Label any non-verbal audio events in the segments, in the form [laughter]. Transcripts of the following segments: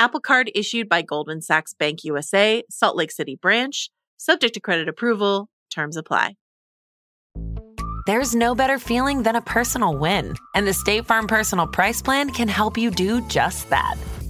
Apple Card issued by Goldman Sachs Bank USA, Salt Lake City branch, subject to credit approval. Terms apply. There's no better feeling than a personal win, and the State Farm Personal Price Plan can help you do just that.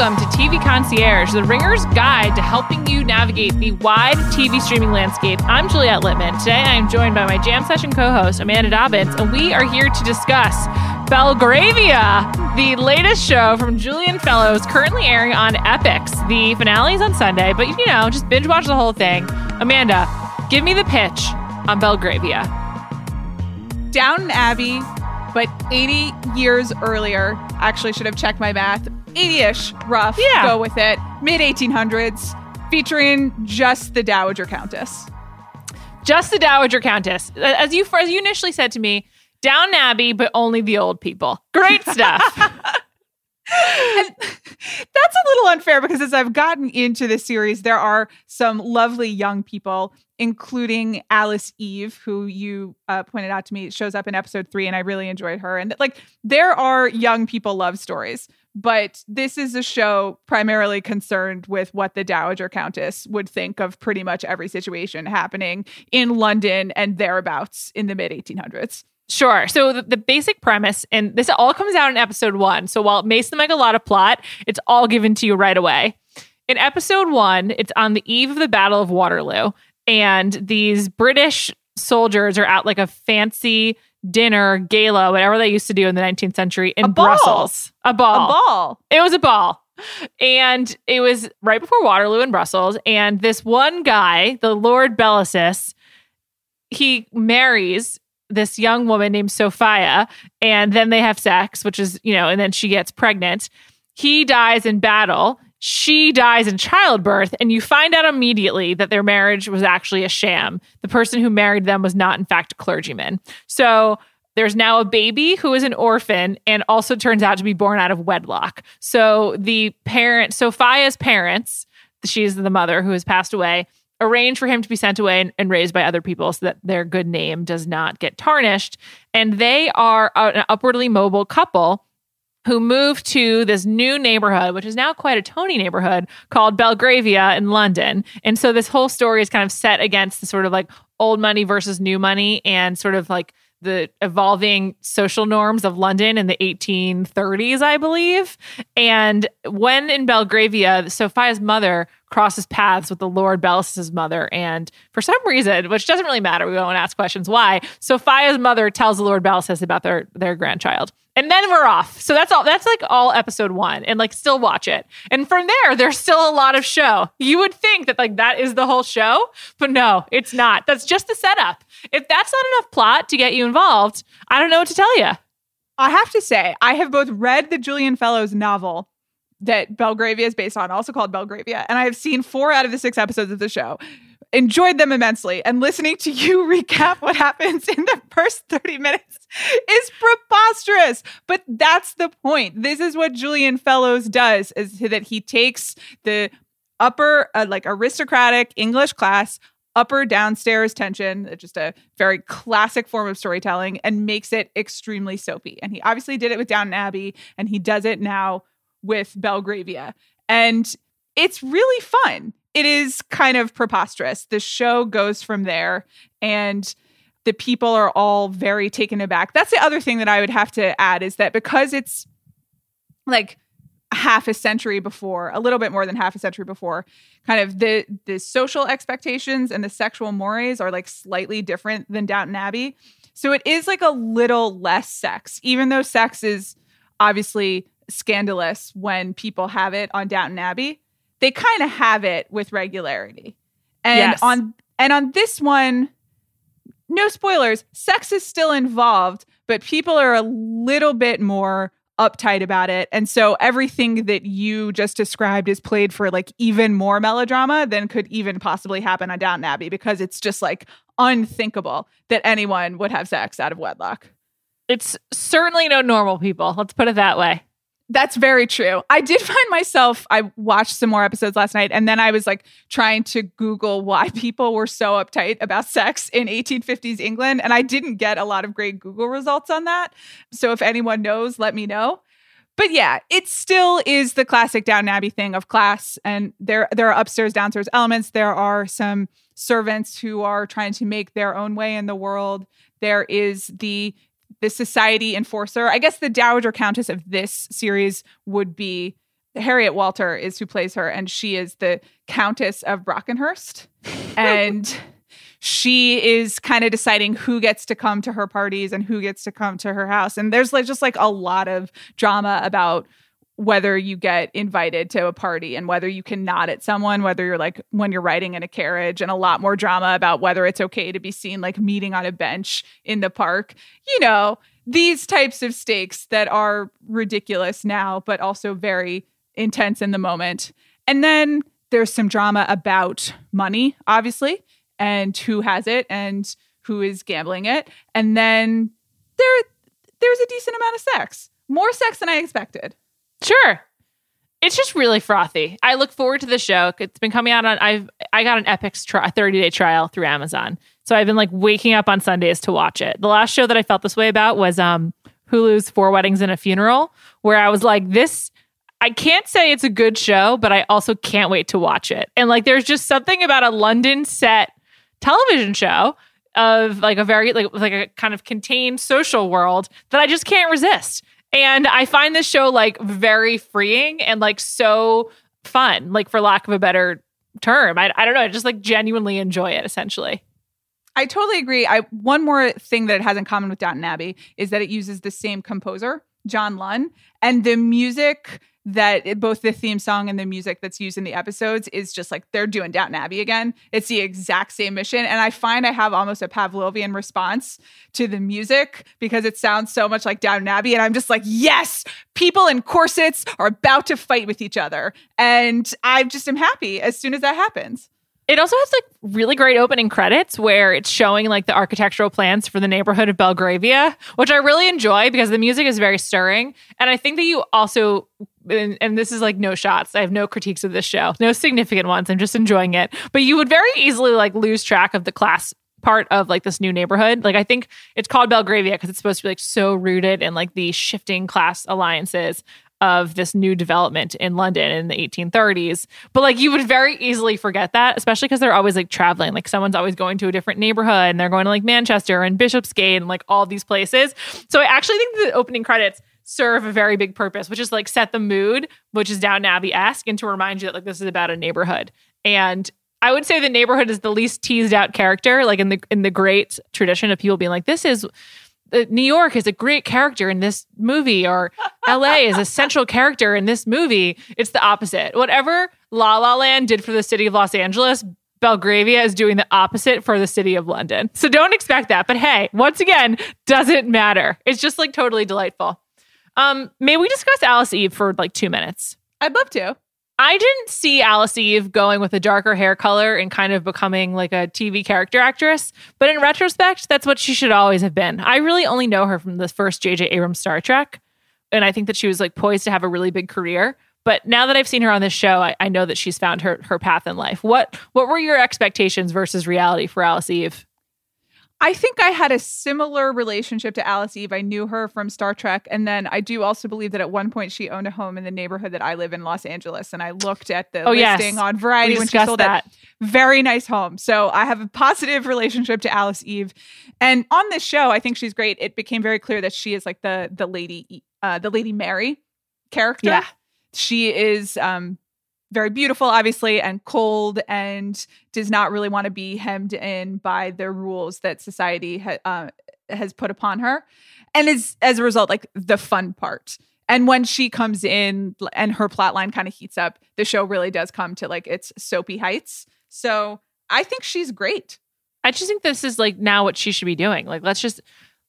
Welcome to TV Concierge, the Ringer's guide to helping you navigate the wide TV streaming landscape. I'm Juliet Litman. Today I am joined by my jam session co host, Amanda Dobbins, and we are here to discuss Belgravia, the latest show from Julian Fellowes, currently airing on Epix. The finale is on Sunday, but you know, just binge watch the whole thing. Amanda, give me the pitch on Belgravia. Downton Abbey, but 80 years earlier. Actually, should have checked my math. 80-ish, rough. Yeah. Go with it. Mid 1800s, featuring just the Dowager Countess. Just the Dowager Countess. As you as you initially said to me, Downton Abbey, but only the old people. Great stuff. And [laughs] [laughs] that's a little unfair because as I've gotten into this series, there are some lovely young people, including Alice Eve, who you uh, pointed out to me shows up in episode three, and I really enjoyed her. And like, there are young people love stories, but this is a show primarily concerned with what the Dowager Countess would think of pretty much every situation happening in London and thereabouts in the mid 1800s. Sure. So the, the, basic premise, and this all comes out in episode one. So while it may seem like a lot of plot, it's all given to you right away. In episode one, it's on the eve of the Battle of Waterloo, and these British soldiers are at like a fancy dinner, gala, whatever they used to do in the 19th century in A. Brussels. A ball. A ball. It was a ball. And it was right before Waterloo in Brussels. And this one guy, the Lord Bellasis, he marries this young woman named Sophia, and then they have sex, which is, you know, and then she gets pregnant. He dies in battle. She dies in childbirth, and you find out immediately that their marriage was actually a sham. The person who married them was not, in fact, a clergyman. So there's now a baby who is an orphan and also turns out to be born out of wedlock. So the parent, Sophia's parents, she's the mother who has passed away, arrange for him to be sent away and, and, raised by other people so that their good name does not get tarnished. And they are an upwardly mobile couple who moved to this new neighborhood, which is now quite a Tony neighborhood called Belgravia in London. And so this whole story is kind of set against the sort of like old money versus new money and sort of like the evolving social norms of London in the 1830s, I believe. And when in Belgravia, Sophia's mother crosses paths with the Lord Bellas's mother. And for some reason, which doesn't really matter, we won't ask questions why, Sophia's mother tells the Lord Bellas about their, their grandchild. And then we're off. So that's all that's like all episode one. And like still watch it. And from there, there's still a lot of show. You would think that like that is the whole show, but no, it's not. That's just the setup. If that's not enough plot to get you involved, I don't know what to tell you. I have to say, I have both read the Julian Fellowes novel that Belgravia is based on, also called Belgravia, and I have seen four out of the six episodes of the show. Enjoyed them immensely, and listening to you [laughs] recap what happens in the first 30 minutes is preposterous. But that's the point. This is what Julian Fellowes does is that he takes the upper uh, like aristocratic English class upper downstairs tension, just a very classic form of storytelling, and makes it extremely soapy. And he obviously did it with Downton Abbey, and he does it now with Belgravia. And it's really fun. It is kind of preposterous. The show goes from there, and the people are all very taken aback. That's the other thing that I would have to add is that because it's like half a century before, a little bit more than half a century before, kind of the the social expectations and the sexual mores are like slightly different than Downton Abbey. So it is like a little less sex, even though sex is obviously scandalous when people have it on Downton Abbey. They kind of have it with regularity. And Yes. on and on this one, no spoilers, sex is still involved, but people are a little bit more uptight about it. And so everything that you just described is played for like even more melodrama than could even possibly happen on Downton Abbey because it's just like unthinkable that anyone would have sex out of wedlock. It's certainly no normal people. Let's put it that way. That's very true. I did [laughs] find myself, I watched some more episodes last night, and then I was like trying to Google why [laughs] people were so uptight about sex in 1850s England. And I didn't get a lot of great Google results on that. So if anyone knows, let me know. But yeah, it still is the classic Downton Abbey thing of class. And there, there are upstairs, downstairs elements. There are some servants who are trying to make their own way in the world. There is the the society enforcer. I guess the Dowager Countess of this series would be Harriet Walter is who plays her, and she is the Countess of Brockenhurst. [laughs] and she is kind of deciding who gets to come to her parties and who gets to come to her house. And there's like just like a lot of drama about whether you get invited to a party and whether you can nod at someone, whether you're like when you're riding in a carriage, and a lot more drama about whether it's okay to be seen like meeting on a bench in the park. You know, these types of stakes that are ridiculous now, but also very intense in the moment. And then there's some drama about money, obviously, and who has it and who is gambling it. And then there there's a decent amount of sex. More sex than I expected. Sure. It's just really frothy. I look forward to the show. It's been coming out on I've I got an Epix tri- 30 day trial through Amazon. So I've been like waking up on Sundays to watch it. The last show that I felt this way about was um Hulu's Four Weddings and a Funeral, where I was like, this I can't say it's a good show, but I also can't wait to watch it. And like there's just something about a London set television show of like a very like like a kind of contained social world that I just can't resist. And I find this show like very freeing and like so fun, like for lack of a better term. I, I don't know. I just like genuinely enjoy it essentially. I totally agree. I one more thing that it has in common with Downton Abbey is that it uses the same composer, John Lunn, and the music that it- both the theme song and the music that's used in the episodes is just like they're doing Downton Abbey again. It's the exact same mission, and I find I have almost a Pavlovian response to the music because it sounds so much like Downton Abbey, and I'm just like, yes, people in corsets are about to fight with each other, and I just am happy as soon as that happens. It also has like really great opening credits where it's showing like the architectural plans for the neighborhood of Belgravia, which I really enjoy because the music is very stirring. And I think that you also, and, and this is like no shots, I have no critiques of this show, no significant ones. I'm just enjoying it. But you would very easily like lose track of the class part of like this new neighborhood. Like I think it's called Belgravia because it's supposed to be like so rooted in like the shifting class alliances of this new development in London in the 1830s. But like you would very easily forget that, especially because they're always like traveling. Like someone's always going to a different neighborhood and they're going to like Manchester and Bishopsgate and like all these places. So I actually think the opening credits serve a very big purpose, which is like set the mood, which is Downton Abbey esque, and to remind you that like this is about a neighborhood. And I would say the neighborhood is the least teased out character, like in the in the great tradition of people being like, this is uh, New York is a great character in this movie, or LA is a central character in this movie. It's the opposite. Whatever La La Land did for the city of Los Angeles, Belgravia is doing the opposite for the city of London. So don't expect that. But hey, once again, doesn't matter. It's just like totally delightful. Um, may we discuss Alice Eve for like two minutes? I'd love to. I didn't see Alice Eve going with a darker hair color and kind of becoming like a TV character actress. But in retrospect, that's what she should always have been. I really only know her from the first J.J. Abrams Star Trek. And I think that she was like poised to have a really big career. But now that I've seen her on this show, I, I know that she's found her her path in life. What what were your expectations versus reality for Alice Eve? I think I had a similar relationship to Alice Eve. I knew her from Star Trek. And then I do also believe that at one point she owned a home in the neighborhood that I live in Los Angeles. And I looked at the Oh, yes. listing on Variety We when she sold that. that. Very nice home. So I have a positive relationship to Alice Eve. And on this show, I think she's great. It became very clear that she is like the the lady uh the Lady Mary character. Yeah. she is um, very beautiful, obviously, and cold, and does not really want to be hemmed in by the rules that society ha- uh, has put upon her, and is as a result like the fun part. And when she comes in and her plotline kind of heats up, the show really does come to like its soapy heights. So I think she's great. I just think this is like now what she should be doing. Like, let's just.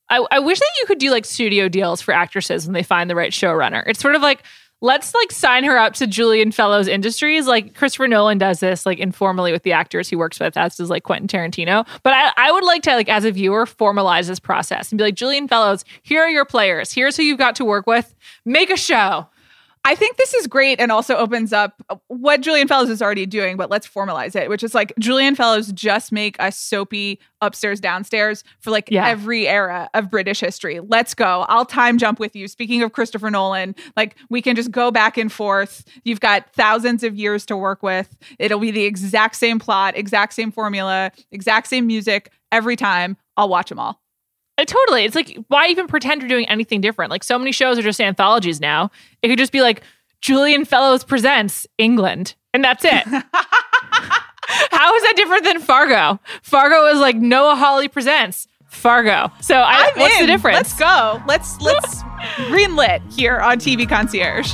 I, I wish that you could do like studio deals for actresses when they find the right showrunner. It's sort of like let's like sign her up to Julian Fellowes Industries. Like Christopher Nolan does this like informally with the actors he works with, as does like Quentin Tarantino. But I, I would like to like as a viewer formalize this process and be like, Julian Fellowes, here are your players. Here's who you've got to work with. Make a show. I think this is great and also opens up what Julian Fellowes is already doing, but let's formalize it, which is like Julian Fellowes just make a soapy upstairs downstairs for like Yeah. every era of British history. Let's go. I'll time jump with you. Speaking of Christopher Nolan, like we can just go back and forth. You've got thousands of years to work with. It'll be the exact same plot, exact same formula, exact same music every time. I'll watch them all. Uh, totally. It's like, why even pretend you're doing anything different? Like, so many shows are just anthologies now. It could just be like, Julian Fellowes presents England, and that's it. [laughs] How is that different than Fargo? Fargo is like Noah Hawley presents Fargo. So, I, I'm what's in. the difference? Let's go. Let's let's [laughs] greenlit here on TV Concierge.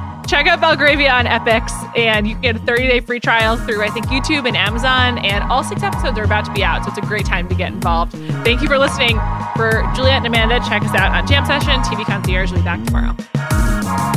[laughs] Check out Belgravia on Epix, and you can get a 30 day free trial through, I think, YouTube and Amazon. And all six episodes are about to be out, so it's a great time to get involved. Thank you for listening. For Juliet and Amanda, check us out on Jam Session, TV Concierge. We'll be back tomorrow.